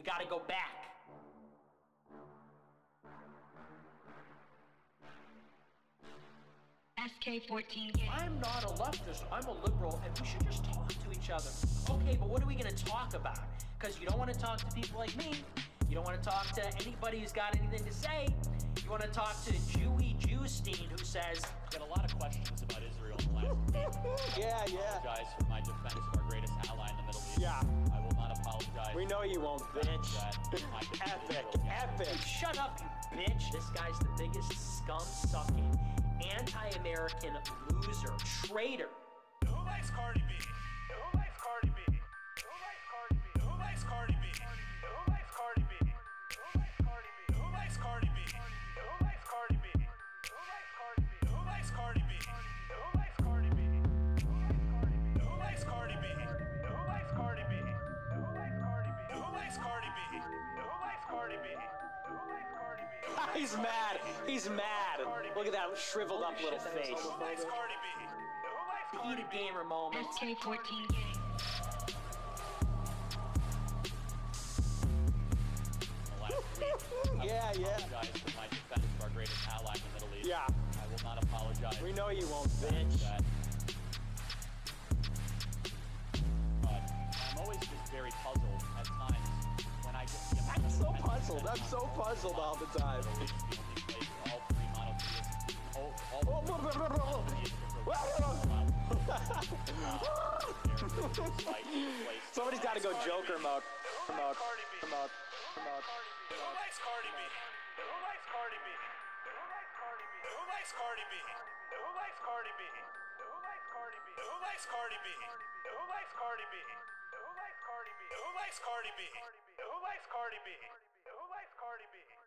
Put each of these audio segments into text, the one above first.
We gotta go back. SK14 gang. I'm not a leftist, I'm a liberal, and we should just talk to each other. Okay, but what are we gonna talk about? Because you don't wanna talk to people like me. You don't wanna talk to anybody who's got anything to say. You wanna talk to Jewy Jewstein who says, Got a lot of questions about Israel in the last week. Yeah, yeah. apologize for my defense of our greatest ally in the Middle East. Yeah. I will not apologize. We know you won't, bitch. That my defense of Epic, epic. Shut up, you bitch. This guy's the biggest scum sucking, anti American loser, traitor. Look at that shriveled up little face. Who likes Cardi B? Who likes Eat a gamer moment. SK14 gang. the last week. Yeah, yeah. apologize for my defense of our greatest ally in the Middle East. Yeah. I will not apologize. We know you won't, bitch. That. But I'm always just very puzzled at times when I get I'm so puzzled. I'm so puzzled all the time. Somebody's got to go Joker mode. Who likes Cardi B? Who likes Cardi B? Who likes Cardi B? Who likes Cardi B? Who likes Cardi B? Who likes Cardi B? Who likes Cardi B? Who likes Cardi B? Who likes Cardi B? Who likes Cardi B? Who likes Cardi B? Who likes Cardi B?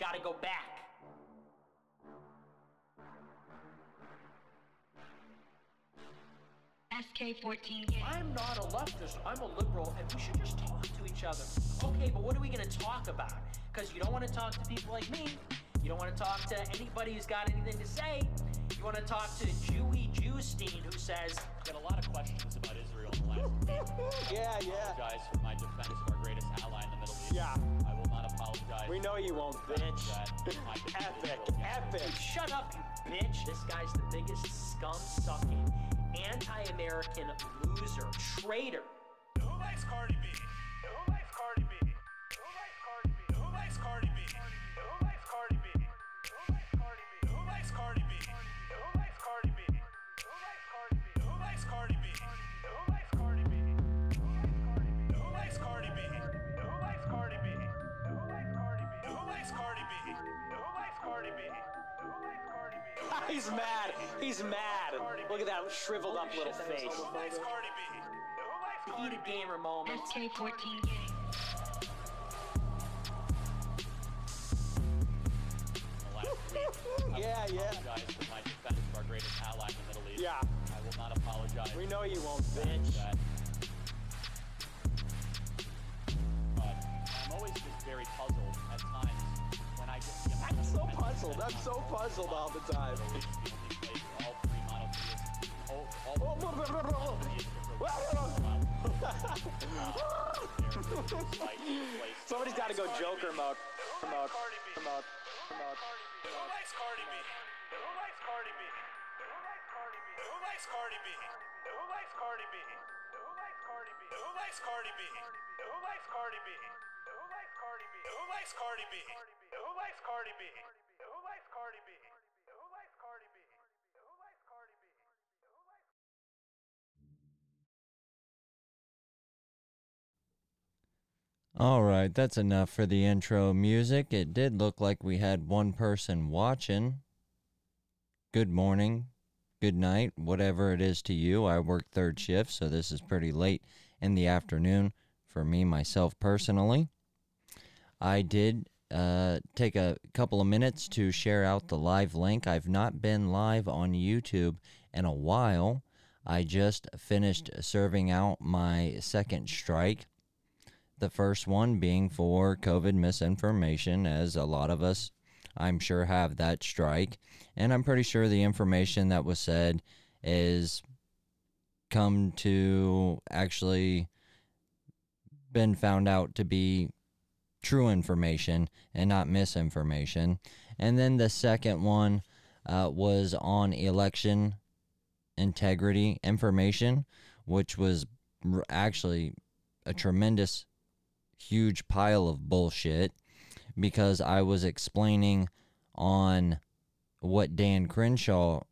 Gotta go back. SK14 gang. I'm not a leftist, I'm a liberal, and we should just talk to each other. Okay, but what are we gonna talk about? Because you don't wanna talk to people like me. You don't wanna talk to anybody who's got anything to say. You wanna talk to Jewy Jewstein who says, Got a lot of questions about Israel in the last week. Yeah, yeah. apologize for my defense of our greatest ally in the Middle East. Yeah. I will not apologize. We know you won't, bitch. That my defense of Epic, Israel against epic. Shut up, you bitch. This guy's the biggest scum sucking, anti American loser, traitor. Who likes Cardi B? He's mad. He's mad. Look at that shriveled up little face. Who likes Cardi B? Who likes Eat a gamer moment. SK14 gang. the last week. Yeah, yeah. apologize for my defense of our greatest ally in the Middle East. Yeah. I will not apologize. We know you won't, bitch. That. But I'm always just very puzzled at times when I get the I'm so puzzled. I'm so puzzled all the time. Oh, Somebody's got to go Joker. Mode. Who likes Cardi B? Who likes Cardi B? Who likes Cardi B? Who likes Cardi B? Who likes Cardi B? Who likes Cardi B? Who likes Cardi B? Who likes Cardi B? Cardi B? Who likes Cardi B? Who likes Cardi B? Who likes Cardi B? Who likes Cardi B? Who likes Cardi B? All right, that's enough for the intro music. It did look like we had one person watching. Good morning, good night, whatever it is to you. I work third shift, so this is pretty late in the afternoon for me, myself personally. I did uh, take a couple of minutes to share out the live link. I've not been live on YouTube in a while. I just finished serving out my second strike The first one being for COVID misinformation, as a lot of us, I'm sure, have that strike. And I'm pretty sure the information that was said is come to actually been found out to be true information and not misinformation. And then the second one uh, was on election integrity information, which was actually a tremendous, huge pile of bullshit because I was explaining on what Dan Crenshaw,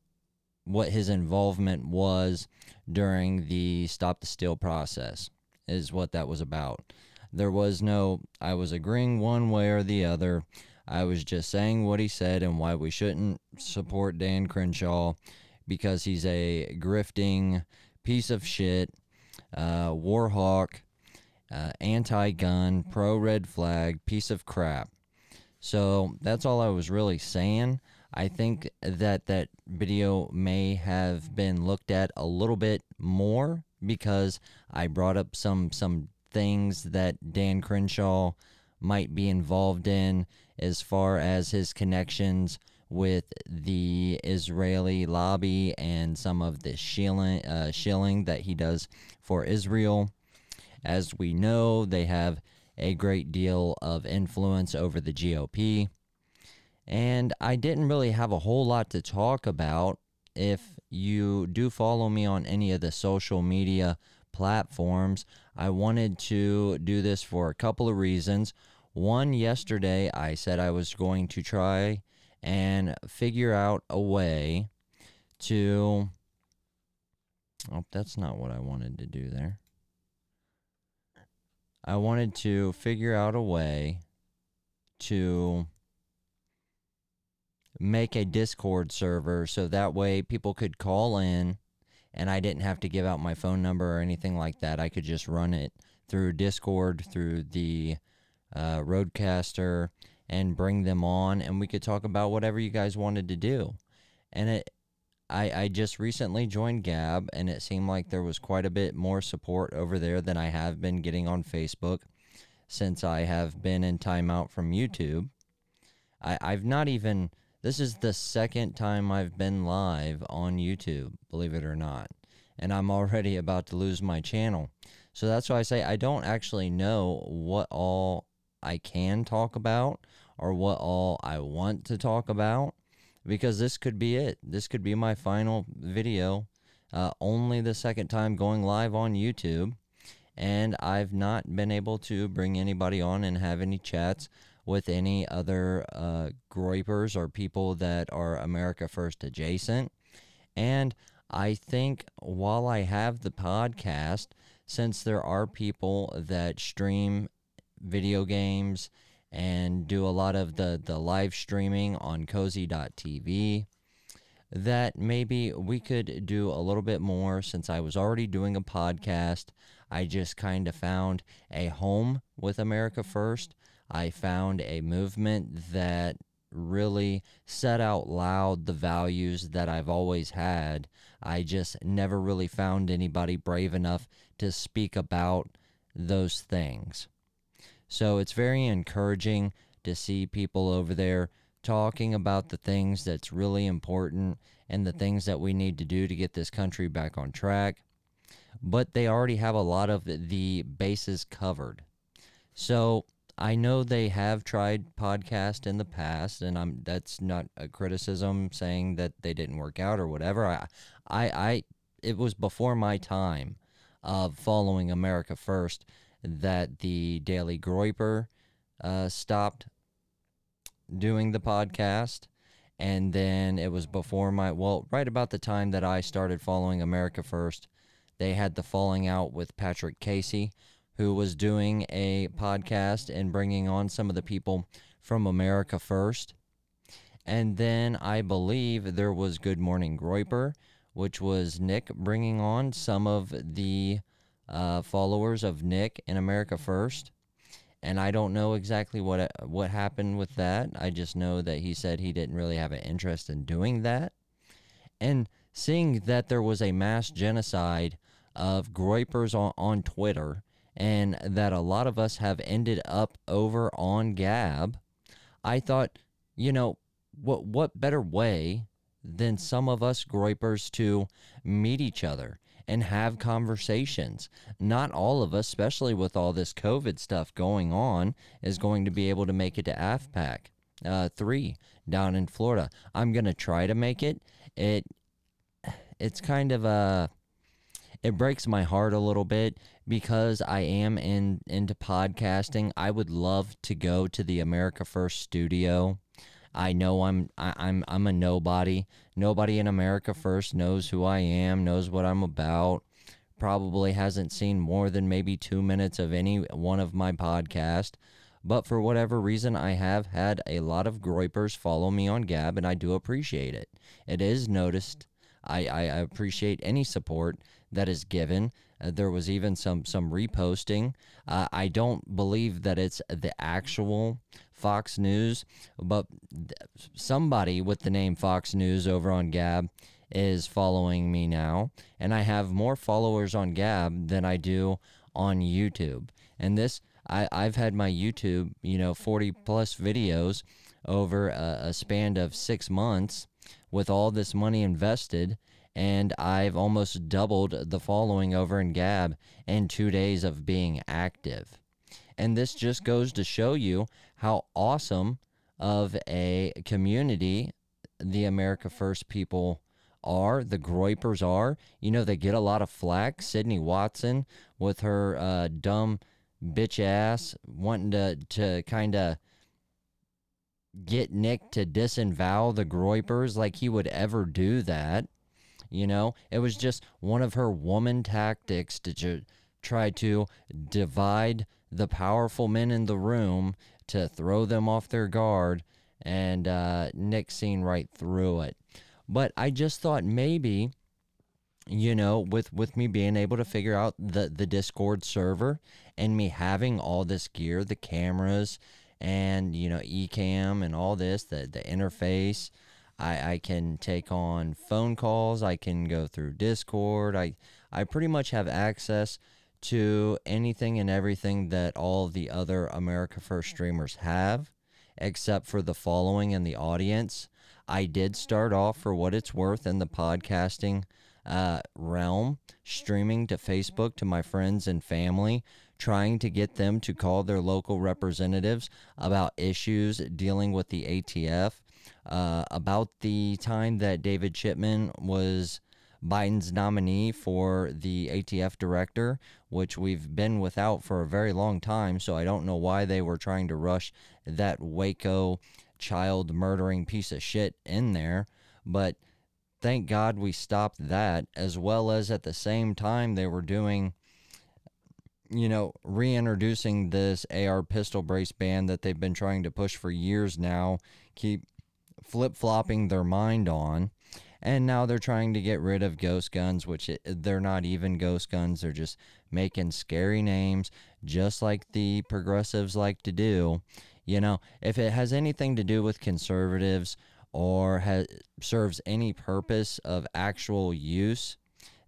what his involvement was during the Stop the Steal process, is what that was about. There was no, I was agreeing one way or the other. I was just saying what he said and why we shouldn't support Dan Crenshaw because he's a grifting piece of shit, uh, war hawk, uh, anti gun, pro red flag, piece of crap. So that's all I was really saying. I think that that video may have been looked at a little bit more because I brought up some some things that Dan Crenshaw might be involved in as far as his connections with the Israeli lobby and some of the shilling, uh, shilling that he does for Israel. As we know, they have a great deal of influence over the GOP. And I didn't really have a whole lot to talk about. If you do follow me on any of the social media platforms, I wanted to do this for a couple of reasons. One, yesterday I said I was going to try and figure out a way to. Oh, that's not what I wanted to do there. I wanted to figure out a way to make a Discord server so that way people could call in and I didn't have to give out my phone number or anything like that. I could just run it through Discord, through the uh, RODECaster, and bring them on, and we could talk about whatever you guys wanted to do. And it, I, I just recently joined Gab, and it seemed like there was quite a bit more support over there than I have been getting on Facebook since I have been in timeout from YouTube. I, I've not even this is the second time I've been live on YouTube, believe it or not. And I'm already about to lose my channel. So that's why I say I don't actually know what all I can talk about or what all I want to talk about because this could be it. This could be my final video. Uh, only the second time going live on YouTube. And I've not been able to bring anybody on and have any chats with any other uh, groypers or people that are America First adjacent. And I think while I have the podcast, since there are people that stream video games and do a lot of the, the live streaming on cozy.tv, that maybe we could do a little bit more since I was already doing a podcast. I just kind of found a home with America First I found a movement that really said out loud the values that I've always had. I just never really found anybody brave enough to speak about those things. So it's very encouraging to see people over there talking about the things that's really important and the things that we need to do to get this country back on track. But they already have a lot of the bases covered. So I know they have tried podcast in the past, and I'm that's not a criticism saying that they didn't work out or whatever. I, I, I it was before my time of following America First that the Daily Groyper uh, stopped doing the podcast. And then it was before my, well, right about the time that I started following America First, they had the falling out with Patrick Casey, who was doing a podcast and bringing on some of the people from America First. And then I believe there was Good Morning Groyper, which was Nick bringing on some of the uh, followers of Nick in America First. And I don't know exactly what what happened with that. I just know that he said he didn't really have an interest in doing that. And seeing that there was a mass genocide of Groypers on, on Twitter and that a lot of us have ended up over on Gab, I thought, you know, what what better way than some of us groypers to meet each other and have conversations. Not all of us, especially with all this COVID stuff going on, is going to be able to make it to AFPAC uh, three down in Florida. I'm gonna try to make it. It it's kind of a it breaks my heart a little bit because I am in into podcasting. I would love to go to the America First studio. I know I'm I, I'm I'm a nobody. Nobody in America First knows who I am, knows what I'm about. Probably hasn't seen more than maybe 2 minutes of any one of my podcast. But for whatever reason, I have had a lot of groypers follow me on Gab, and I do appreciate it. It is noticed. I, I appreciate any support that is given. Uh, there was even some some reposting. Uh, I don't believe that it's the actual Fox News, but th- somebody with the name Fox News over on Gab is following me now, and I have more followers on Gab than I do on YouTube. And this, I, I've had my YouTube, you know, 40 plus videos over a, a span of six months with all this money invested and I've almost doubled the following over in Gab in two days of being active. And this just goes to show you how awesome of a community the America First people are, the Groypers are. You know, they get a lot of flack. Sydney Watson with her uh, dumb bitch ass wanting to, to kind of get Nick to disavow the Groypers like he would ever do that. You know, it was just one of her woman tactics to ju- try to divide the powerful men in the room to throw them off their guard, and uh, Nick seen right through it. But I just thought maybe, you know, with with me being able to figure out the the Discord server and me having all this gear, the cameras, and you know, Ecamm and all this, the the interface. I, I can take on phone calls. I can go through Discord. I I pretty much have access to anything and everything that all the other America First streamers have, except for the following and the audience. I did start off for what it's worth in the podcasting uh, realm, streaming to Facebook to my friends and family, trying to get them to call their local representatives about issues dealing with the ATF. Uh, about the time that David Chipman was Biden's nominee for the ATF director, which we've been without for a very long time. So I don't know why they were trying to rush that Waco child murdering piece of shit in there. But thank God we stopped that, as well as at the same time they were doing, you know, reintroducing this AR pistol brace ban that they've been trying to push for years now, keep flip flopping their mind on. And now they're trying to get rid of ghost guns, which it, they're not even ghost guns. They're just making scary names, just like the progressives like to do. You know, if it has anything to do with conservatives or has, serves any purpose of actual use,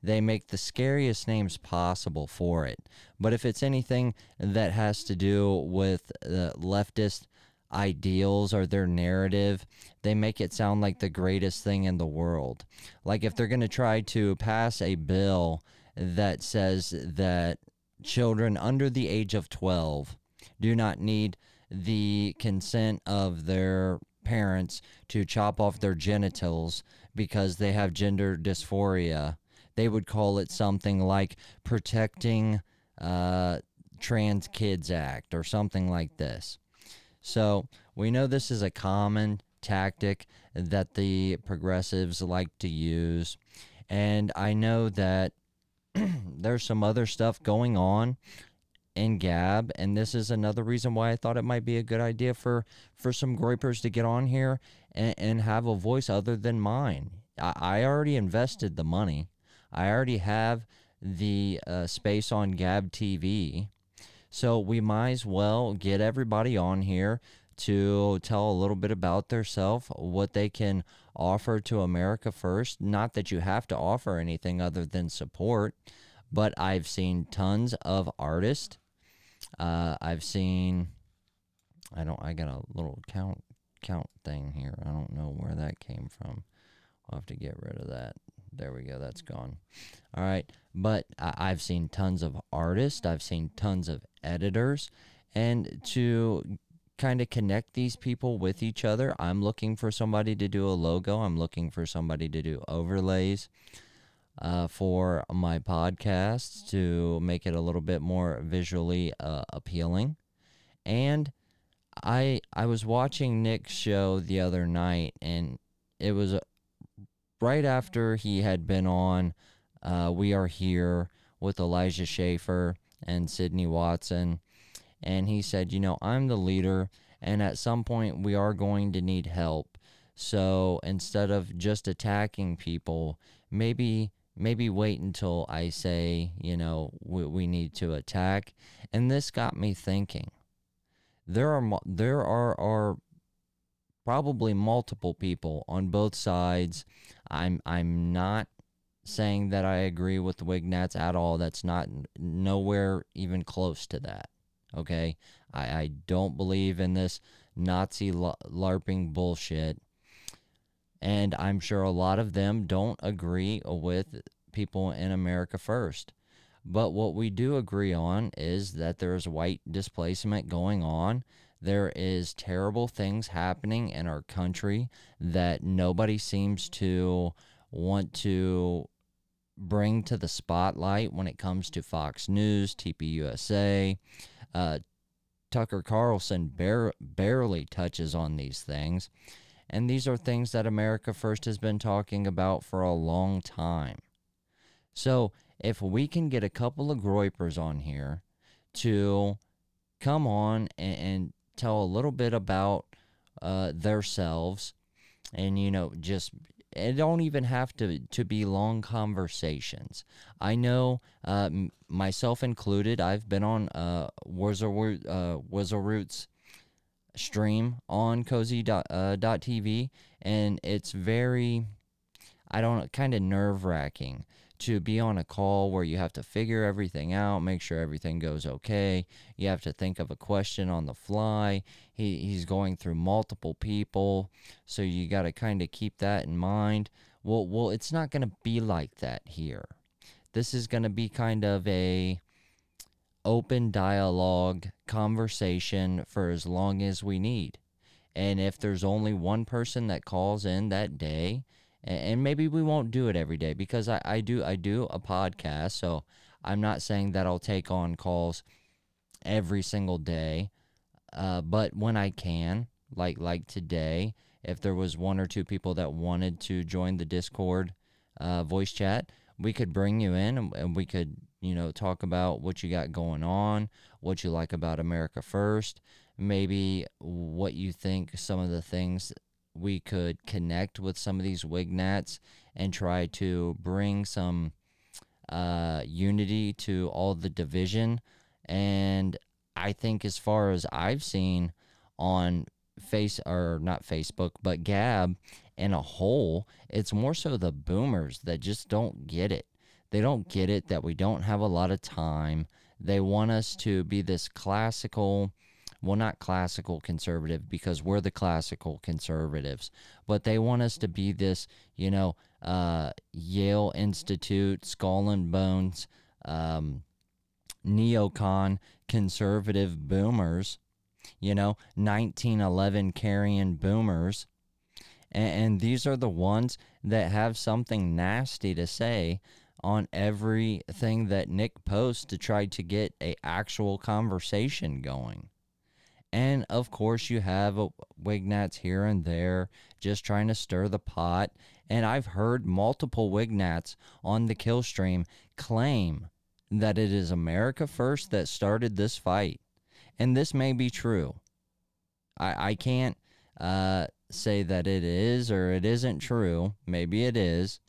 they make the scariest names possible for it. But if it's anything that has to do with the leftist ideals or their narrative, they make it sound like the greatest thing in the world. Like if they're going to try to pass a bill that says that children under the age of 12 do not need the consent of their parents to chop off their genitals because they have gender dysphoria, they would call it something like Protecting uh, Trans Kids Act or something like this. So we know this is a common tactic that the progressives like to use. And I know that there's some other stuff going on in Gab, and this is another reason why I thought it might be a good idea for for some groypers to get on here and, and have a voice other than mine. I, I already invested the money. I already have the uh, space on Gab TV. So we might as well get everybody on here to tell a little bit about theirself, what they can offer to America first. Not that you have to offer anything other than support, but I've seen tons of artists Uh, I've seen. I don't. I got a little count count thing here. I don't know where that came from. I'll have to get rid of that. There we go. That's gone. All right. But I, I've seen tons of artists. I've seen tons of editors, and to kind of connect these people with each other, I'm looking for somebody to do a logo. I'm looking for somebody to do overlays uh, for my podcast to make it a little bit more visually uh, appealing. And I I was watching Nick's show the other night, and it was uh, right after he had been on uh, We Are Here with Elijah Schaffer and Sydney Watson. And he said, You know, I'm the leader, and at some point we are going to need help. So instead of just attacking people, maybe maybe wait until I say, you know, we, we need to attack. And this got me thinking. There are there are are probably multiple people on both sides. I'm I'm not saying that I agree with the Wignats at all. That's not nowhere even close to that. Okay, I, I don't believe in this Nazi LARPing bullshit. And I'm sure a lot of them don't agree with people in America first. But what we do agree on is that there's white displacement going on. There is terrible things happening in our country that nobody seems to want to bring to the spotlight when it comes to Fox News, TPUSA. Uh, Tucker Carlson bar- barely touches on these things. And these are things that America First has been talking about for a long time. So if we can get a couple of groypers on here to come on and, and tell a little bit about uh, themselves, and you know, just it don't even have to to be long conversations. I know, uh, m- myself included, I've been on uh, Wizzle uh, Roots stream on cozy uh, dot TV, and it's very, I don't know, kind of nerve wracking to be on a call where you have to figure everything out, make sure everything goes okay. You have to think of a question on the fly. He, he's going through multiple people, so you got to kind of keep that in mind. Well, well, it's not going to be like that here. This is going to be kind of a open dialogue conversation for as long as we need. And if there's only one person that calls in that day, and maybe we won't do it every day because I, I do I do a podcast, so I'm not saying that I'll take on calls every single day. Uh, but when I can, like like today, if there was one or two people that wanted to join the Discord uh, voice chat, we could bring you in and, and we could you know talk about what you got going on, what you like about America First, maybe what you think some of the things we could connect with some of these Wignats and try to bring some uh, unity to all the division. And I think, as far as I've seen on face or not Facebook, but Gab in a whole, it's more so the boomers that just don't get it. They don't get it that we don't have a lot of time. They want us to be this classical well, not classical conservative because we're the classical conservatives, but they want us to be this, you know, uh, Yale Institute, skull and bones, um, neocon conservative boomers, you know, 1911 carrying boomers. And, and these are the ones that have something nasty to say on everything that Nick posts to try to get a actual conversation going. And of course, you have a Wignats here and there just trying to stir the pot. And I've heard multiple Wignats on the kill stream claim that it is America First that started this fight. And this may be true. I, I can't uh, say that it is or it isn't true. Maybe it is.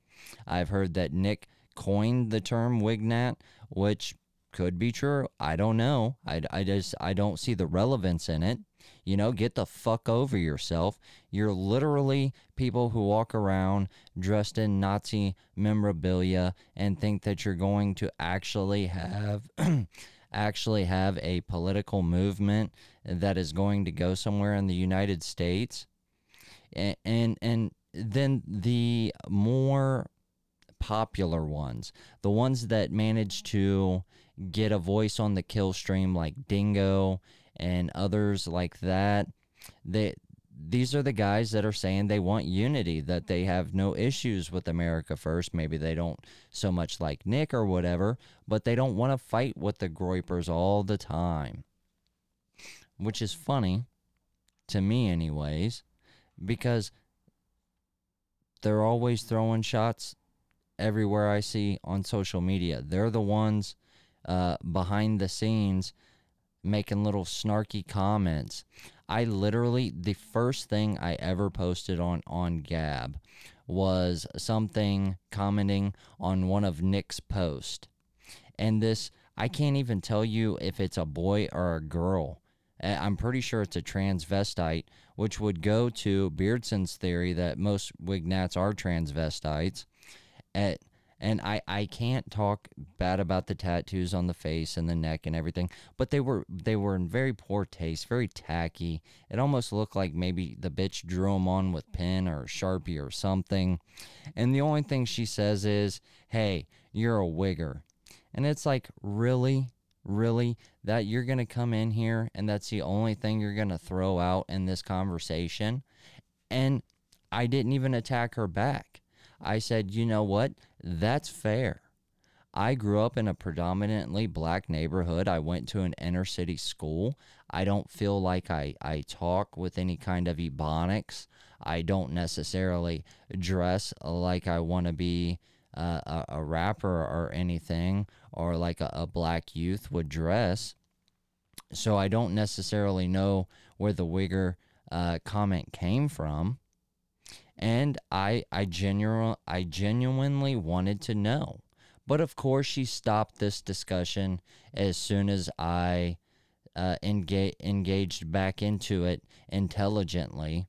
I've heard that Nick coined the term Wignat, which could be true. I don't know. I, I just I don't see the relevance in it. You know, get the fuck over yourself. You're literally people who walk around dressed in Nazi memorabilia and think that you're going to actually have actually have a political movement that is going to go somewhere in the United States. And and, and then the more popular ones, the ones that manage to get a voice on the kill stream like Dingo and others like that, they these are the guys that are saying they want unity, that they have no issues with America first. Maybe they don't so much like Nick or whatever, but they don't want to fight with the Groypers all the time. Which is funny to me, anyways, because they're always throwing shots everywhere I see on social media. They're the ones uh, behind the scenes making little snarky comments. I literally the first thing I ever posted on on Gab was something commenting on one of Nick's posts. And this I can't even tell you if it's a boy or a girl. I'm pretty sure it's a transvestite, which would go to Beardson's theory that most Wignats are transvestites. At and I, I can't talk bad about the tattoos on the face and the neck and everything, but they were they were in very poor taste, very tacky. It almost looked like maybe the bitch drew them on with pen or sharpie or something. And the only thing she says is, "Hey, you're a wigger," and it's like, really, really, that you're gonna come in here and that's the only thing you're gonna throw out in this conversation, and I didn't even attack her back. I said, you know what? That's fair. I grew up in a predominantly black neighborhood. I went to an inner city school. I don't feel like I, I talk with any kind of ebonics. I don't necessarily dress like I want to be uh, a, a rapper or anything, or like a, a black youth would dress. So I don't necessarily know where the wigger uh, comment came from and I I genuine I genuinely wanted to know. But of course, she stopped this discussion as soon as I uh, engage, engaged back into it intelligently.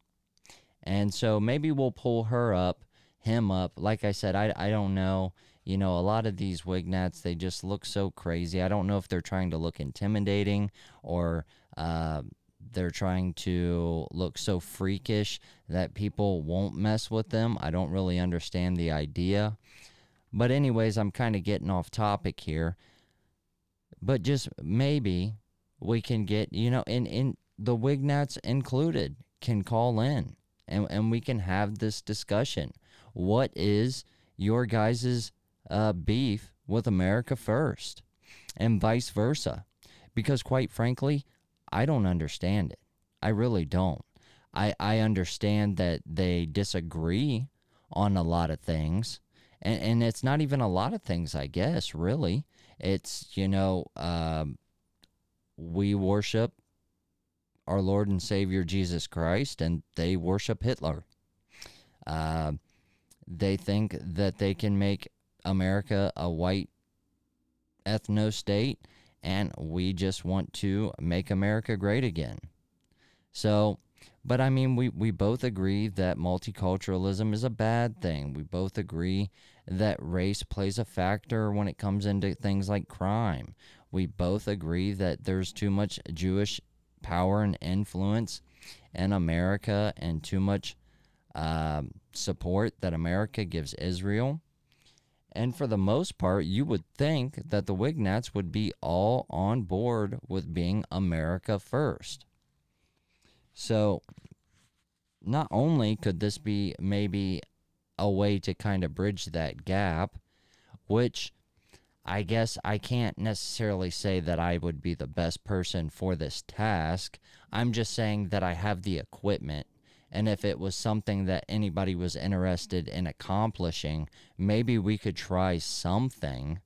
And so maybe we'll pull her up, him up. Like I said, I, I don't know. You know, a lot of these Wignats, they just look so crazy. I don't know if they're trying to look intimidating or uh, they're trying to look so freakish that people won't mess with them. I don't really understand the idea. But, anyways, I'm kind of getting off topic here. But just maybe we can get, you know, in, in the Wignats included can call in and, and we can have this discussion. What is your guys' uh, beef with America first and vice versa? Because, quite frankly, I don't understand it. I really don't. I, I understand that they disagree on a lot of things. And, and it's not even a lot of things, I guess, really. It's, you know, um, we worship our Lord and Savior Jesus Christ, and they worship Hitler. Uh, they think that they can make America a white ethno state, and we just want to make America great again. So, but I mean, we, we both agree that multiculturalism is a bad thing. We both agree that race plays a factor when it comes into things like crime. We both agree that there's too much Jewish power and influence in America and too much uh, support that America gives Israel. And for the most part, you would think that the Wignats would be all on board with being America first. So, not only could this be maybe a way to kind of bridge that gap, which I guess I can't necessarily say that I would be the best person for this task. I'm just saying that I have the equipment and if it was something that anybody was interested in accomplishing, maybe we could try something.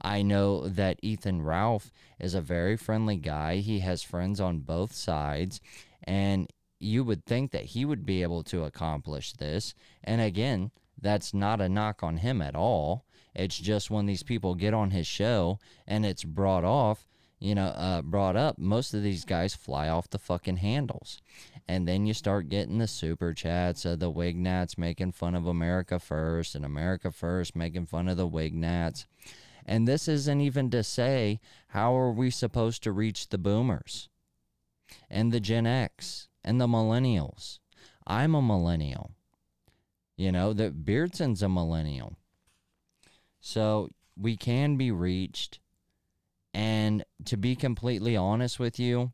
I know that Ethan Ralph is a very friendly guy. He has friends on both sides, and you would think that he would be able to accomplish this. And again, that's not a knock on him at all. It's just when these people get on his show and it's brought off, you know, uh, brought up, most of these guys fly off the fucking handles. And then you start getting the super chats of the Wignats making fun of America First and America First making fun of the Wignats. And this isn't even to say how are we supposed to reach the boomers and the Gen X and the millennials. I'm a millennial. You know, that Beardson's a millennial. So we can be reached. And to be completely honest with you,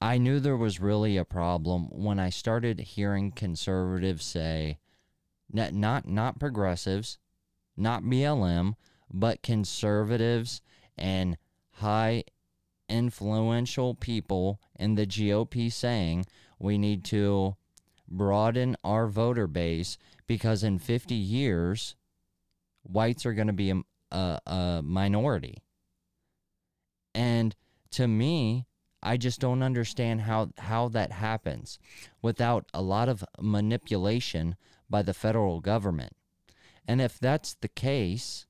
I knew there was really a problem when I started hearing conservatives say, not not, not progressives, not BLM, but conservatives and high influential people in the GOP saying we need to broaden our voter base because in 50 years, whites are going to be a, a, a minority. And to me, I just don't understand how, how that happens without a lot of manipulation by the federal government. And if that's the case,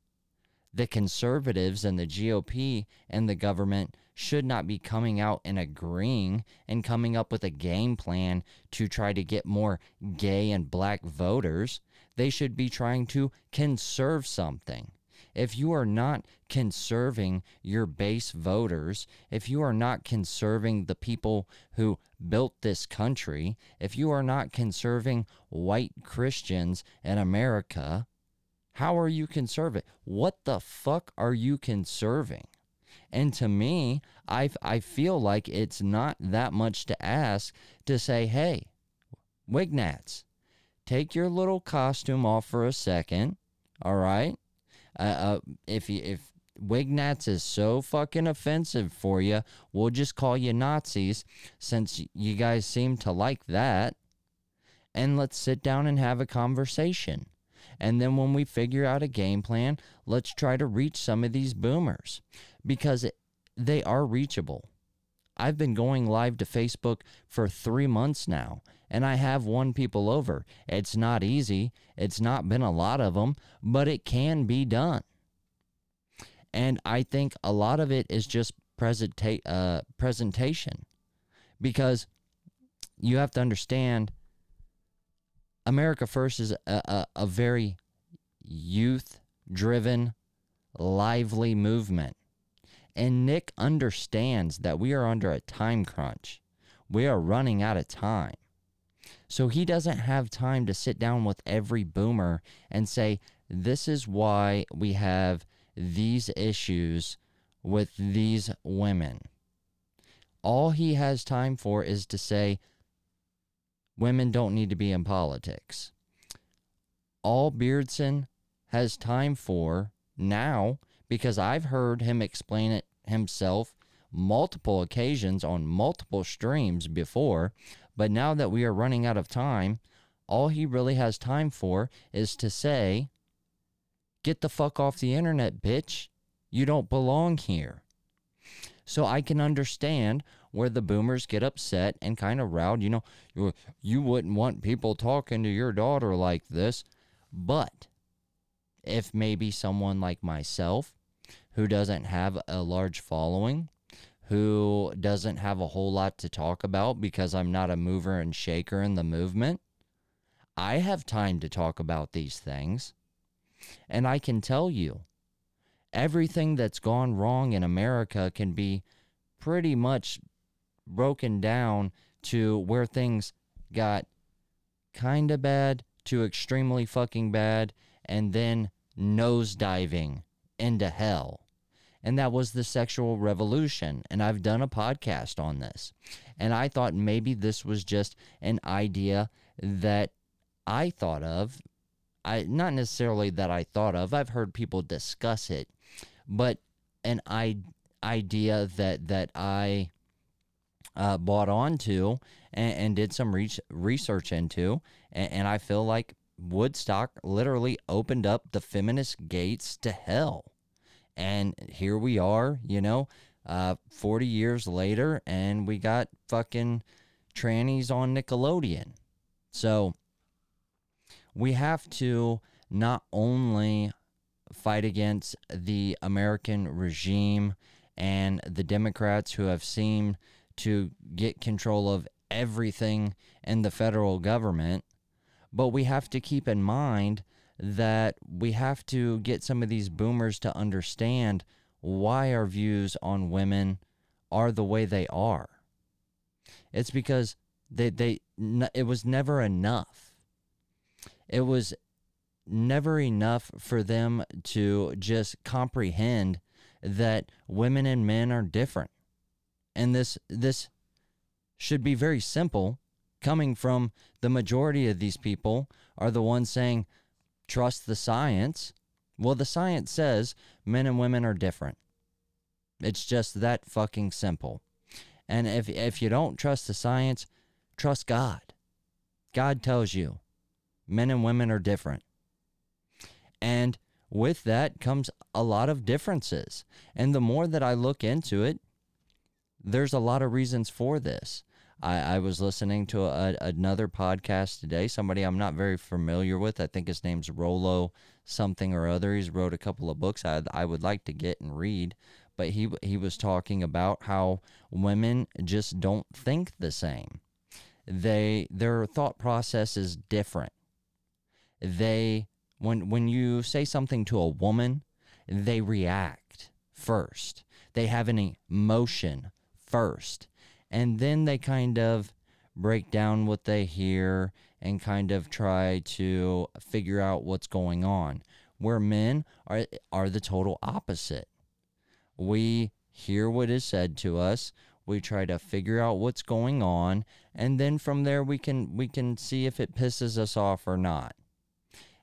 the conservatives and the GOP and the government should not be coming out and agreeing and coming up with a game plan to try to get more gay and black voters. They should be trying to conserve something. If you are not conserving your base voters, if you are not conserving the people who built this country, if you are not conserving white Christians in America, how are you conserving? What the fuck are you conserving? And to me, I, I feel like it's not that much to ask to say, hey, Wignats, take your little costume off for a second, all right? Uh, uh, if you, if Wignats is so fucking offensive for you, we'll just call you Nazis since you guys seem to like that. And let's sit down and have a conversation. And then when we figure out a game plan, let's try to reach some of these boomers because it, they are reachable. I've been going live to Facebook for three months now, and I have won people over. It's not easy, it's not been a lot of them, but it can be done. And I think a lot of it is just presenta- uh, presentation because you have to understand America First is a, a, a very youth driven, lively movement. And Nick understands that we are under a time crunch. We are running out of time. So he doesn't have time to sit down with every boomer and say, this is why we have these issues with these women. All he has time for is to say, women don't need to be in politics. All Beardson has time for now, because I've heard him explain it himself multiple occasions on multiple streams before, but now that we are running out of time, all he really has time for is to say, Get the fuck off the internet, bitch. You don't belong here. So I can understand where the boomers get upset and kind of riled. You know, you, you wouldn't want people talking to your daughter like this. But if maybe someone like myself, who doesn't have a large following, who doesn't have a whole lot to talk about because I'm not a mover and shaker in the movement, I have time to talk about these things. And I can tell you, everything that's gone wrong in America can be pretty much broken down to where things got kind of bad to extremely fucking bad and then nosediving into hell. And that was the sexual revolution. And I've done a podcast on this. And I thought maybe this was just an idea that I thought of. I not necessarily that I thought of. I've heard people discuss it, but an I, idea that that I uh, bought onto and, and did some re- research into, and, and I feel like Woodstock literally opened up the feminist gates to hell. And here we are, you know, uh, 40 years later, and we got fucking trannies on Nickelodeon. So we have to not only fight against the American regime and the Democrats who have seemed to get control of everything in the federal government, but we have to keep in mind that we have to get some of these boomers to understand why our views on women are the way they are. It's because they they it was never enough. It was never enough for them to just comprehend that women and men are different. And this this should be very simple coming from the majority of these people are the ones saying trust the science. Well, the science says men and women are different. It's just that fucking simple. And if if you don't trust the science, trust God. God tells you men and women are different. And with that comes a lot of differences. And the more that I look into it, there's a lot of reasons for this. I, I was listening to a, another podcast today, somebody I'm not very familiar with. I think his name's Rollo something or other. He's wrote a couple of books I, I would like to get and read. But he, he was talking about how women just don't think the same. They their thought process is different. They when when you say something to a woman, they react first. They have an emotion first. And then they kind of break down what they hear and kind of try to figure out what's going on. Where men are are the total opposite. We hear what is said to us, we try to figure out what's going on, and then from there we can we can see if it pisses us off or not.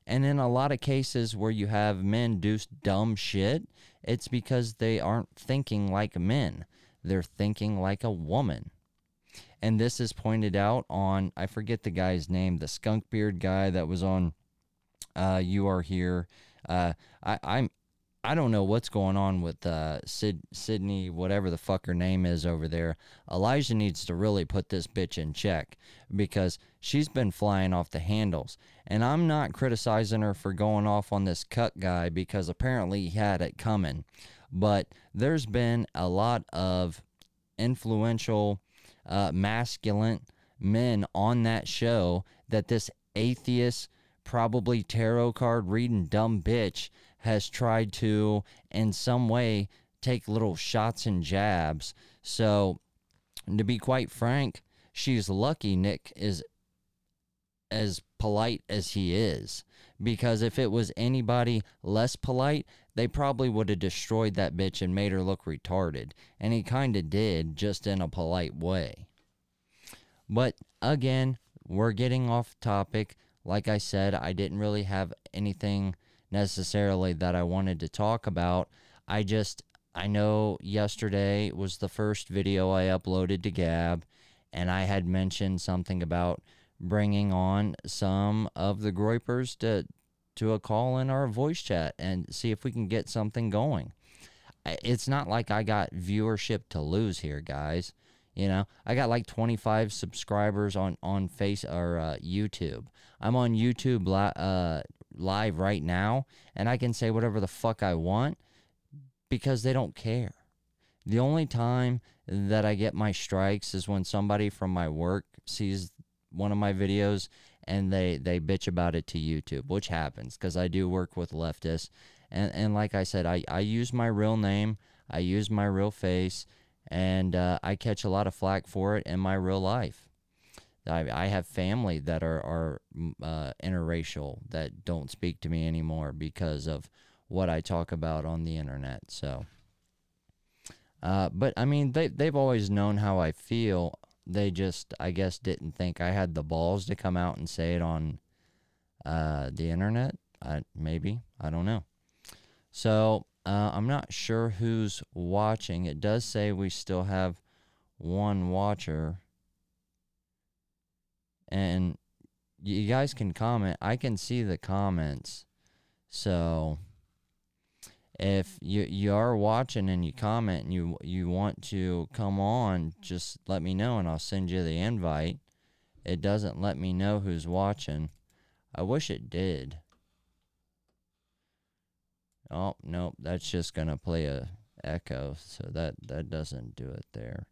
And in a lot of cases where you have men do dumb shit, it's because they aren't thinking like men. They're thinking like a woman. And this is pointed out on, I forget the guy's name, the skunk beard guy that was on uh, You Are Here. Uh, I, I'm, I don't know what's going on with uh, Sid, Sydney, whatever the fuck her name is over there. Elijah needs to really put this bitch in check because she's been flying off the handles. And I'm not criticizing her for going off on this cut guy because apparently he had it coming. But there's been a lot of influential, uh, masculine men on that show that this atheist, probably tarot card reading dumb bitch has tried to, in some way, take little shots and jabs. So, to be quite frank, she's lucky Nick is as polite as he is. Because if it was anybody less polite, they probably would have destroyed that bitch and made her look retarded. And he kind of did, just in a polite way. But again, we're getting off topic. Like I said, I didn't really have anything necessarily that I wanted to talk about. I just, I know yesterday was the first video I uploaded to Gab, and I had mentioned something about bringing on some of the Groypers to to a call in our voice chat and see if we can get something going. It's not like I got viewership to lose here, guys. You know, I got like 25 subscribers on on Face or uh, YouTube. I'm on YouTube li- uh, live right now, and I can say whatever the fuck I want because they don't care. The only time that I get my strikes is when somebody from my work sees one of my videos and they they bitch about it to YouTube, which happens because I do work with leftists, and and like I said, I I use my real name, I use my real face, and uh, I catch a lot of flack for it in my real life. I I have family that are are uh, interracial that don't speak to me anymore because of what I talk about on the internet. So. Uh, but I mean, they they've always known how I feel they just I guess didn't think I had the balls to come out and say it on uh, the internet. I, maybe I don't know. So uh, I'm not sure who's watching. It does say we still have one watcher, and you guys can comment. I can see the comments, so if you you are watching and you comment and you you want to come on, just let me know and I'll send you the invite. It doesn't let me know who's watching. I wish it did. Oh nope, that's just gonna play a echo, so that that doesn't do it there.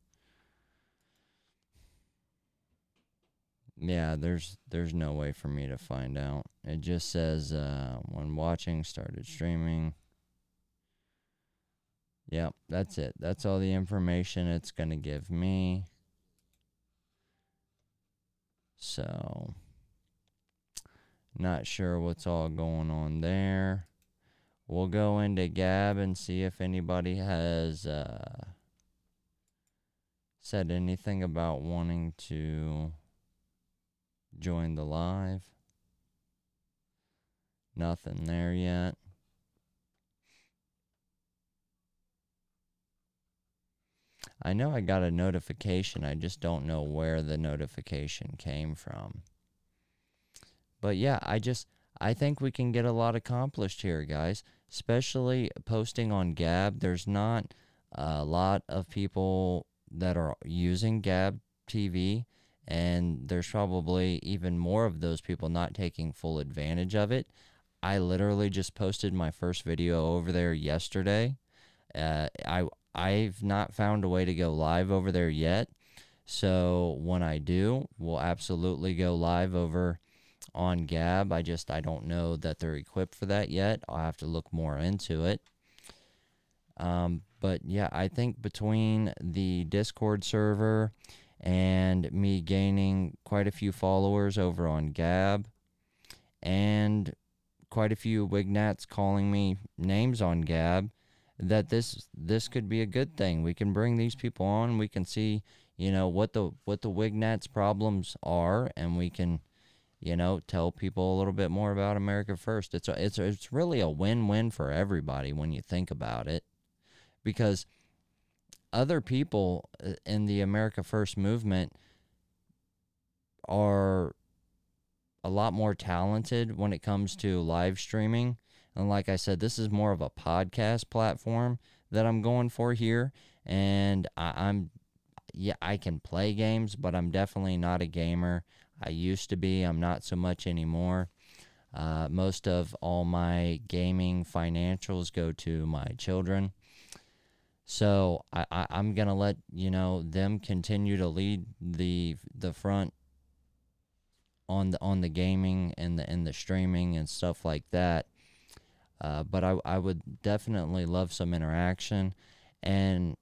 Yeah, there's there's no way for me to find out. It just says uh, when watching started streaming. Yep, that's it. That's all the information it's gonna give me. So, not sure what's all going on there. We'll go into Gab and see if anybody has uh, said anything about wanting to join the live. Nothing there yet. I know I got a notification. I just don't know where the notification came from. But yeah, I just I think we can get a lot accomplished here, guys. Especially posting on Gab. There's not a lot of people that are using Gab TV, and there's probably even more of those people not taking full advantage of it. I literally just posted my first video over there yesterday. Uh, I I've not found a way to go live over there yet. So when I do, we'll absolutely go live over on Gab. I just I don't know that they're equipped for that yet. I'll have to look more into it. Um, but yeah, I think between the Discord server and me gaining quite a few followers over on Gab and quite a few Wignats calling me names on Gab that this this could be a good thing. We can bring these people on, we can see, you know, what the what the Wignats problems are and we can you know, tell people a little bit more about America First. It's a, it's a, it's really a win-win for everybody when you think about it. Because other people uh, in the America First movement are a lot more talented when it comes to live streaming. And like I said, this is more of a podcast platform that I'm going for here. And I, am yeah, I can play games, but I'm definitely not a gamer. I used to be, I'm not so much anymore. Uh, most of all my gaming financials go to my children. So I, I, I'm gonna let you know them continue to lead the the front on the on the gaming and the and the streaming and stuff like that. Uh, but I I would definitely love some interaction, and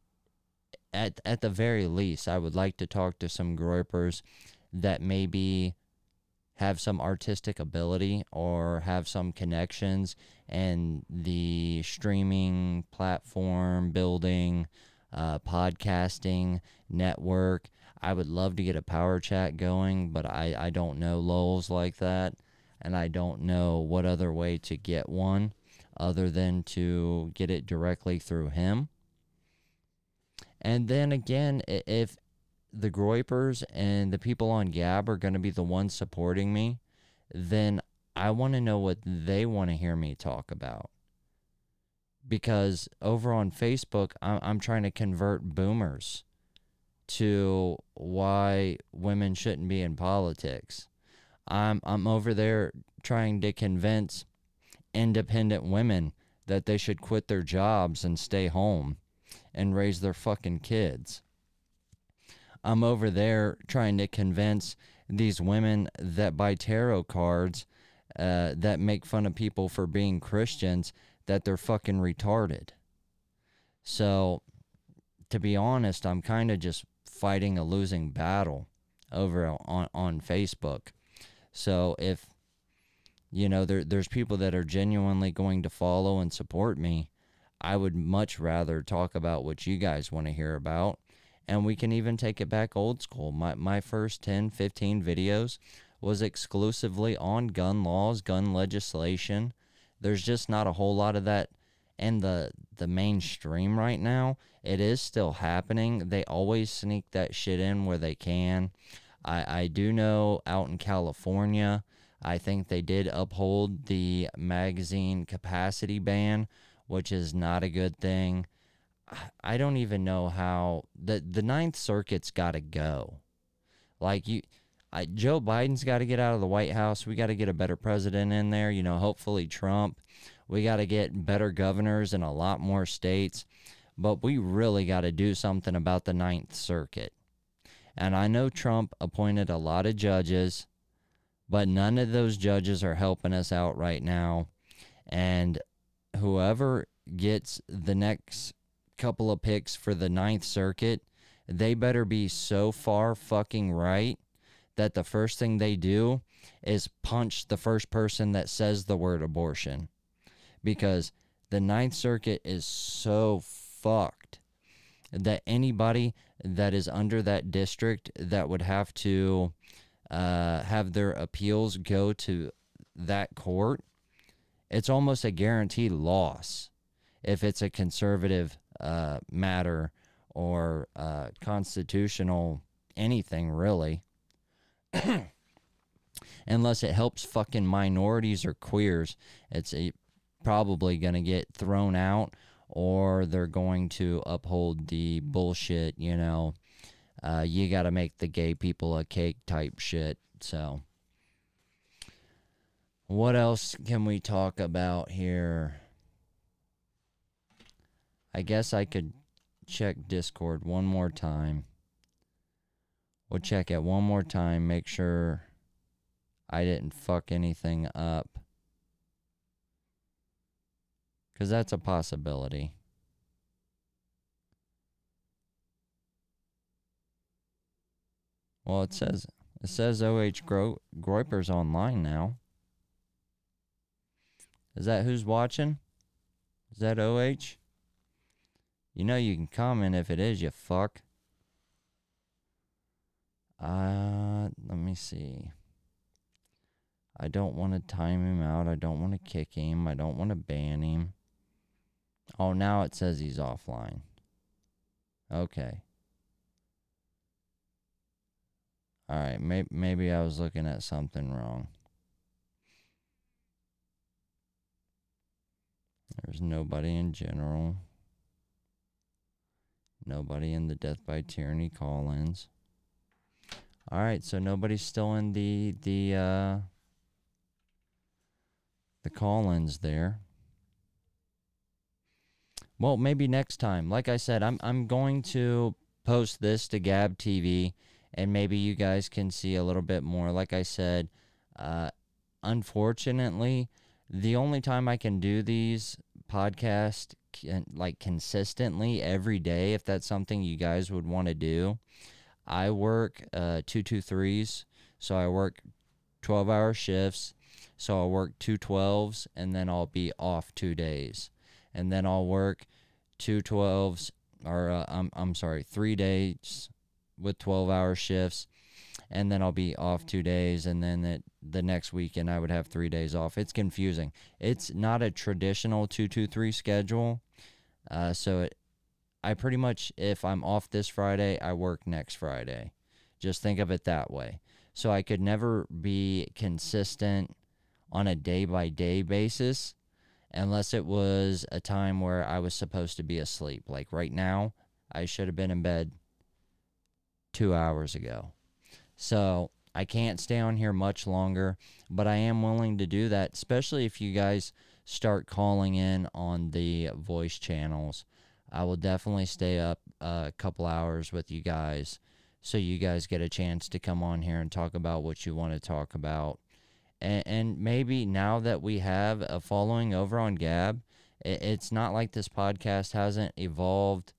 at at the very least, I would like to talk to some groypers that maybe have some artistic ability or have some connections and the streaming platform building uh, podcasting network. I would love to get a power chat going but i, I don't know lols like that. And i don't know what other way to get one other than to get it directly through him and then again if the Groypers and the people on Gab are going to be the ones supporting me, then I want to know what they want to hear me talk about. Because over on Facebook, I'm, trying to convert boomers to why women shouldn't be in politics. I'm I'm over there trying to convince independent women that they should quit their jobs and stay home and raise their fucking kids. I'm over there trying to convince these women that buy tarot cards uh, that make fun of people for being Christians that they're fucking retarded. So, to be honest, I'm kind of just fighting a losing battle over on, on Facebook. So, if you know there there's people that are genuinely going to follow and support me, I would much rather talk about what you guys want to hear about and we can even take it back old school. My, my first 10, 15 videos was exclusively on gun laws, gun legislation. There's just not a whole lot of that in the, the mainstream right now. It is still happening. They always sneak that shit in where they can. I, I do know out in California, I think they did uphold the magazine capacity ban, which is not a good thing. I don't even know how the the Ninth Circuit's got to go. Like you, I, Joe Biden's got to get out of the White House. We got to get a better president in there. You know, hopefully Trump. We got to get better governors in a lot more states. But we really got to do something about the Ninth Circuit. And I know Trump appointed a lot of judges, but none of those judges are helping us out right now. And whoever gets the next couple of picks for the Ninth Circuit, they better be so far fucking right that the first thing they do is punch the first person that says the word abortion. Because the Ninth Circuit is so fucked that anybody that is under that district that would have to uh, have their appeals go to that court, it's almost a guaranteed loss if it's a conservative uh, matter or uh, constitutional anything really. Unless it helps fucking minorities or queers, it's a, probably going to get thrown out or they're going to uphold the bullshit, you know, uh, you got to make the gay people a cake type shit. So, what else can we talk about here? I guess I could check Discord one more time. We'll check it one more time, make sure I didn't fuck anything up. Because that's a possibility. Well, it says it says OH Gro- Groiper's online now. Is that who's watching? Is that OH? You know you can comment if it is, you fuck. Uh, let me see. I don't want to time him out. I don't want to kick him. I don't want to ban him. Oh, now it says he's offline. Okay. All right, may- maybe I was looking at something wrong. There's nobody in general. Nobody in the death by tyranny call-ins. All right, so nobody's still in the the uh the call-ins there. Well, maybe next time. Like I said, I'm I'm going to post this to Gab TV and maybe you guys can see a little bit more. Like I said, uh unfortunately, the only time I can do these podcast can, like consistently every day if that's something you guys would want to do. I work uh 223s, so I work 12-hour shifts. So I'll work two 12s and then I'll be off 2 days. And then I'll work two 12s or uh, I'm I'm sorry, 3 days with 12-hour shifts and then I'll be off 2 days and then it, the next weekend I would have 3 days off. It's confusing. It's not a traditional 223 schedule. Uh, so it, I pretty much if I'm off this Friday, I work next Friday. Just think of it that way. So I could never be consistent on a day by day basis unless it was a time where I was supposed to be asleep. Like right now, I should have been in bed two hours ago. So I can't stay on here much longer, but I am willing to do that, especially if you guys start calling in on the voice channels. I will definitely stay up uh, a couple hours with you guys so you guys get a chance to come on here and talk about what you want to talk about. And, and maybe now that we have a following over on Gab, it, it's not like this podcast hasn't evolved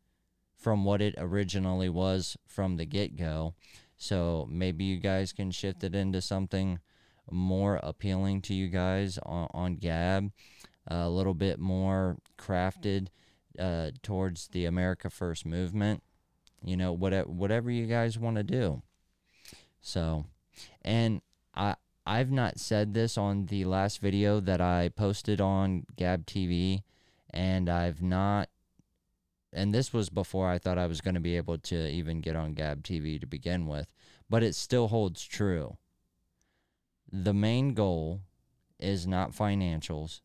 from what it originally was from the get go. So maybe you guys can shift it into something more appealing to you guys on, on Gab, a little bit more crafted uh, towards the America First movement. You know, whatever whatever you guys want to do. So, and I I've not said this on the last video that I posted on Gab TV, and I've not. And this was before I thought I was going to be able to even get on Gab TV to begin with, but it still holds true. The main goal is not financials.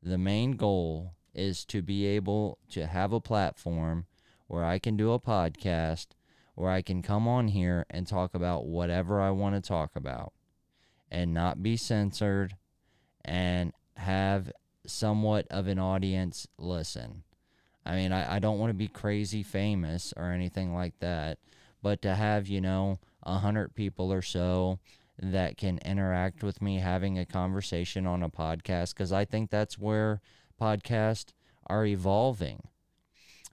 The main goal is to be able to have a platform where I can do a podcast, where I can come on here and talk about whatever I want to talk about and not be censored and have somewhat of an audience listen. I mean, I, I don't want to be crazy famous or anything like that, but to have you know a hundred people or so that can interact with me having a conversation on a podcast because I think that's where podcasts are evolving.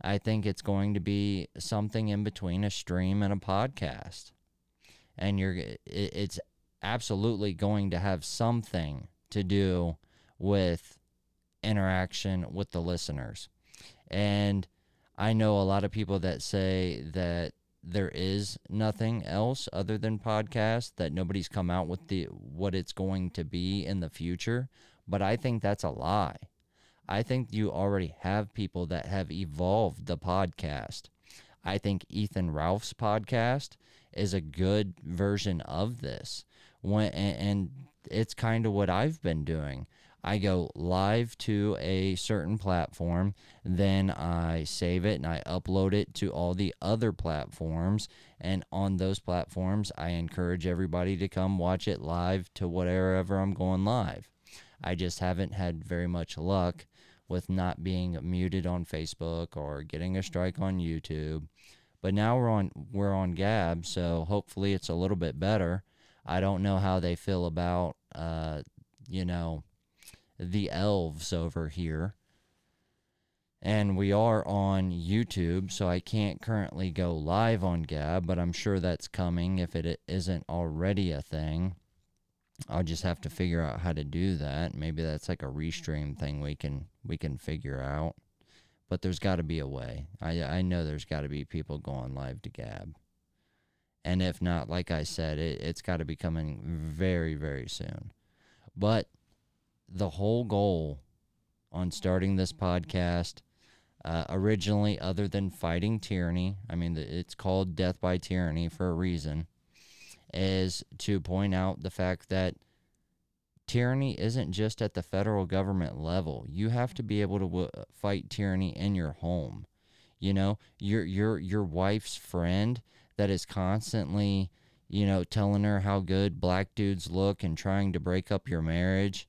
I think it's going to be something in between a stream and a podcast. And you're it's absolutely going to have something to do with interaction with the listeners. And I know a lot of people that say that there is nothing else other than podcast that nobody's come out with the what it's going to be in the future, but I think that's a lie. I think you already have people that have evolved the podcast. I think Ethan Ralph's podcast is a good version of this. When and, and it's kind of what I've been doing. I go live to a certain platform, then I save it and I upload it to all the other platforms. And on those platforms, I encourage everybody to come watch it live to whatever I'm going live. I just haven't had very much luck with not being muted on Facebook or getting a strike on YouTube. But now we're on we're on Gab, so hopefully it's a little bit better. I don't know how they feel about uh, you know the elves over here. And we are on YouTube, so I can't currently go live on Gab, but I'm sure that's coming if it isn't already a thing. I'll just have to figure out how to do that. Maybe that's like a restream thing we can we can figure out. But there's got to be a way. I I know there's got to be people going live to Gab. And if not, like I said, it, it's got to be coming very very soon. But the whole goal on starting this podcast uh, originally other than fighting tyranny i mean it's called death by tyranny for a reason is to point out the fact that tyranny isn't just at the federal government level. You have to be able to w- fight tyranny in your home. You know your your your wife's friend that is constantly you know telling her how good black dudes look and trying to break up your marriage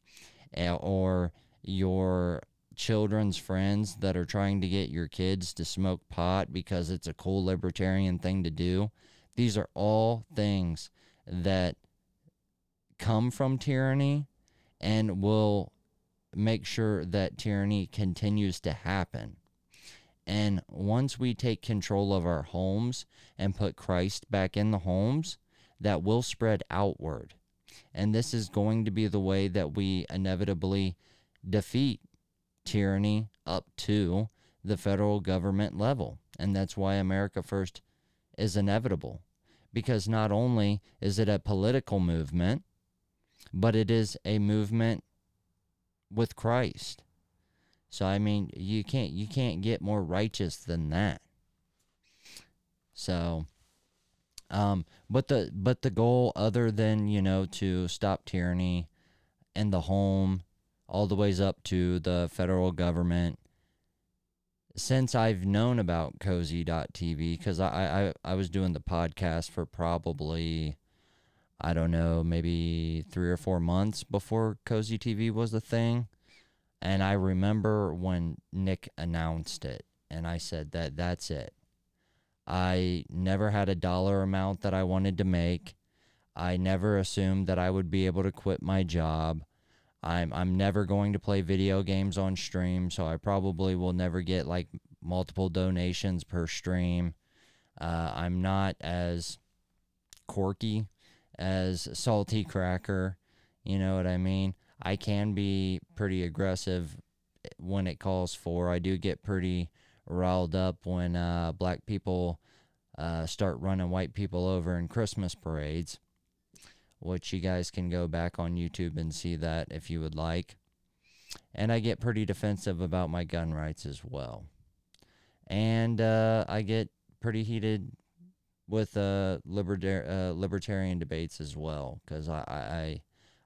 or your children's friends that are trying to get your kids to smoke pot because it's a cool libertarian thing to do. These are all things that come from tyranny and will make sure that tyranny continues to happen. And once we take control of our homes and put Christ back in the homes, that will spread outward. And this is going to be the way that we inevitably defeat tyranny up to the federal government level. And that's why America First is inevitable. Because not only is it a political movement, but it is a movement with Christ. So I mean, you can't you can't get more righteous than that. So um, but the but the goal, other than you know to stop tyranny in the home, all the ways up to the federal government. Since I've known about Cozy.tv, because I, I I was doing the podcast for probably I don't know maybe three or four months before Cozy TV was a thing, and I remember when Nick announced it, and I said that that's it I never had a dollar amount that I wanted to make. I never assumed that I would be able to quit my job. I'm I'm never going to play video games on stream, so I probably will never get like multiple donations per stream. Uh, I'm not as quirky as Salty Cracker, you know what I mean? I can be pretty aggressive when it calls for. I do get pretty riled up when uh, black people uh, start running white people over in Christmas parades, which you guys can go back on YouTube and see that if you would like. And I get pretty defensive about my gun rights as well. And uh, I get pretty heated with uh, libertar- uh, libertarian debates as well because I,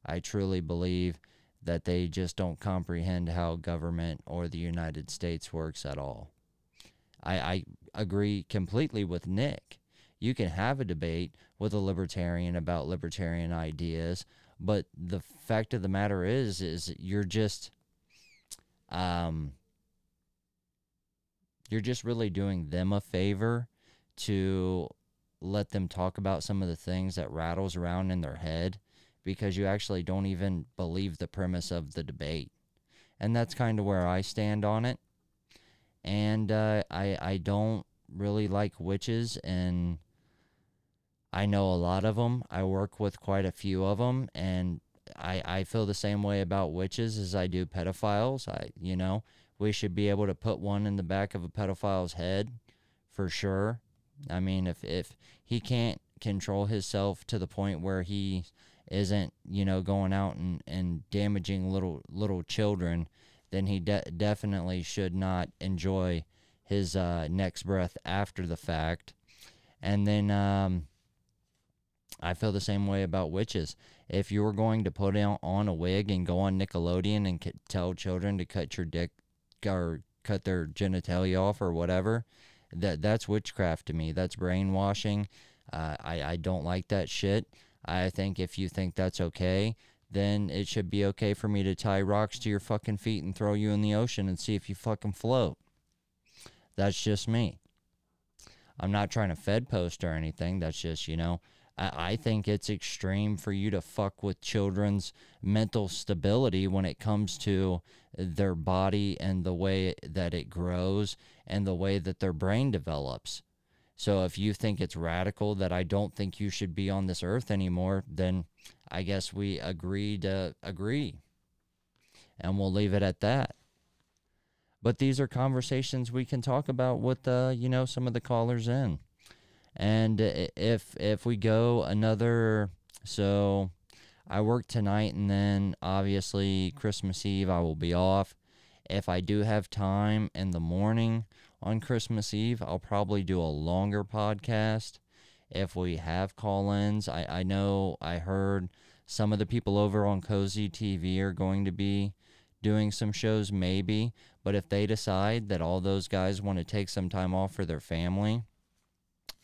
I, I truly believe that they just don't comprehend how government or the United States works at all. I, I agree completely with Nick. You can have a debate with a libertarian about libertarian ideas, but the fact of the matter is, is you're just, um, you're just really doing them a favor to let them talk about some of the things that rattles around in their head because you actually don't even believe the premise of the debate. And that's kind of where I stand on it. And uh, I I don't really like witches and I know a lot of them. I work with quite a few of them and I I feel the same way about witches as I do pedophiles. I you know, we should be able to put one in the back of a pedophile's head for sure. I mean, if if he can't control himself to the point where he isn't, you know, going out and, and damaging little little children, then he de- definitely should not enjoy his uh, next breath after the fact. And then um, I feel the same way about witches. If you were going to put on, a wig and go on Nickelodeon and tell children to cut your dick or cut their genitalia off or whatever, that that's witchcraft to me. That's brainwashing. Uh, I I don't like that shit. I think if you think that's okay, then it should be okay for me to tie rocks to your fucking feet and throw you in the ocean and see if you fucking float. That's just me. I'm not trying to fed post or anything. That's just, you know, I, I think it's extreme for you to fuck with children's mental stability when it comes to their body and the way that it grows and the way that their brain develops. So if you think it's radical that I don't think you should be on this earth anymore, then I guess we agree to agree. And we'll leave it at that. But these are conversations we can talk about with uh, you know, some of the callers in. And if if we go another so I work tonight and then obviously Christmas Eve I will be off. If I do have time in the morning on Christmas Eve, I'll probably do a longer podcast. If we have call ins, I, I know I heard some of the people over on Cozy TV are going to be doing some shows, maybe. But if they decide that all those guys want to take some time off for their family,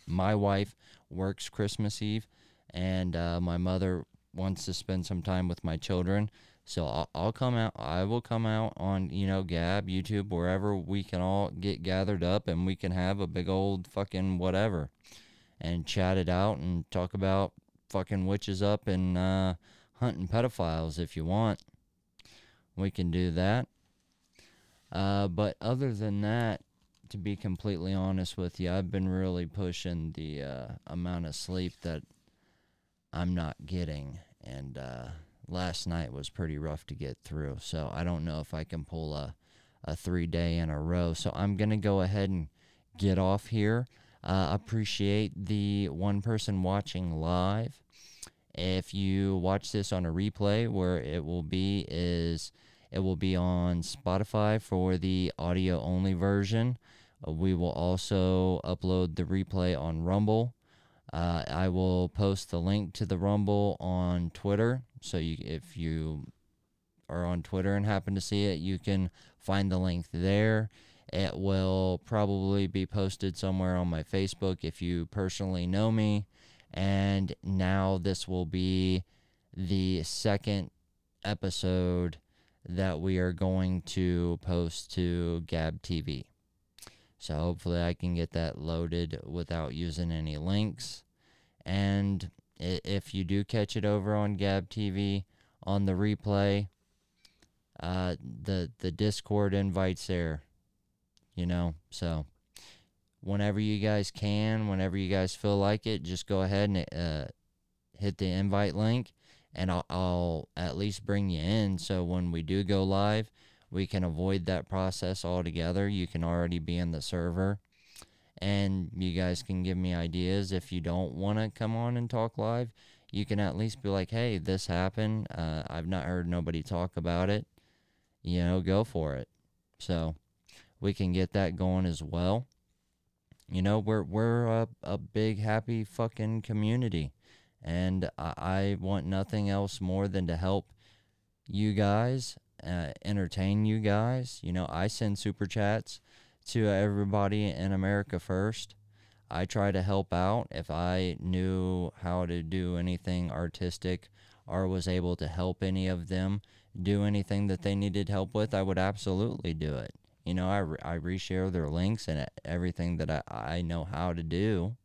my wife works Christmas Eve, and uh, my mother wants to spend some time with my children. So I'll, I'll come out. I will come out on you know Gab, YouTube, wherever we can all get gathered up, and we can have a big old fucking whatever, and chat it out and talk about fucking witches up and uh, hunting pedophiles if you want. We can do that. Uh, but other than that, to be completely honest with you, I've been really pushing the uh, amount of sleep that I'm not getting, and uh, last night was pretty rough to get through. So I don't know if I can pull a a three day in a row. So I'm gonna go ahead and get off here. Uh, appreciate the one person watching live. If you watch this on a replay, where it will be is it will be on Spotify for the audio only version. Uh, we will also upload the replay on Rumble. Uh, I will post the link to the Rumble on Twitter. So you, if you are on Twitter and happen to see it, you can find the link there. It will probably be posted somewhere on my Facebook if you personally know me. And now this will be the second episode that we are going to post to Gab TV. So hopefully I can get that loaded without using any links. And if you do catch it over on Gab TV on the replay, uh, the the Discord invites there. You know, so whenever you guys can, whenever you guys feel like it, just go ahead and uh, hit the invite link, and I'll, I'll at least bring you in. So when we do go live, we can avoid that process altogether. You can already be in the server, and you guys can give me ideas. If you don't want to come on and talk live, you can at least be like, "Hey, this happened. Uh, I've not heard nobody talk about it. You know, go for it." So we can get that going as well. You know, we're we're a, a big happy fucking community, and I, I want nothing else more than to help you guys, uh, entertain you guys. You know, I send super chats to everybody in America first. I try to help out if I knew how to do anything artistic or was able to help any of them do anything that they needed help with, I would absolutely do it. You know, I, re- I reshare their links and everything that I, I know how to do.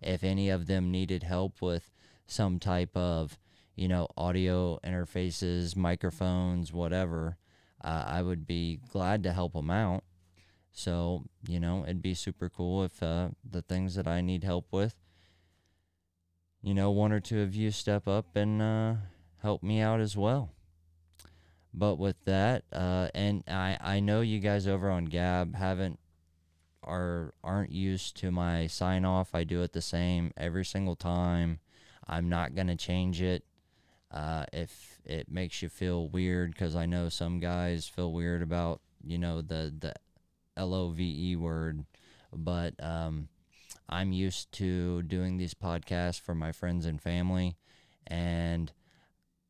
if any of them needed help with some type of, you know, audio interfaces, microphones, whatever, uh, I would be glad to help them out. So, you know, it'd be super cool if uh, the things that I need help with, you know, one or two of you step up and uh, help me out as well. But with that, uh, and I, I know you guys over on Gab haven't are aren't used to my sign off. I do it the same every single time. I'm not gonna change it. Uh, if it makes you feel weird, because I know some guys feel weird about you know the the L O V E word, but um, I'm used to doing these podcasts for my friends and family, and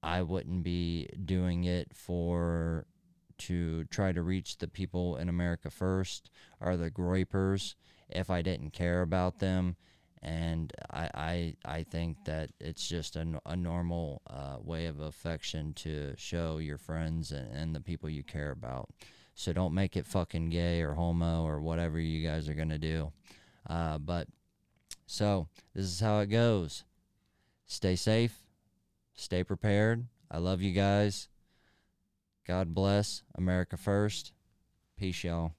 I wouldn't be doing it for to try to reach the people in America first or the groypers if I didn't care about them. And I, I, I think that it's just a, a normal uh, way of affection to show your friends and, and the people you care about. So don't make it fucking gay or homo or whatever you guys are going to do. Uh, but so this is how it goes. Stay safe. Stay prepared. I love you guys. God bless. America first. Peace, y'all.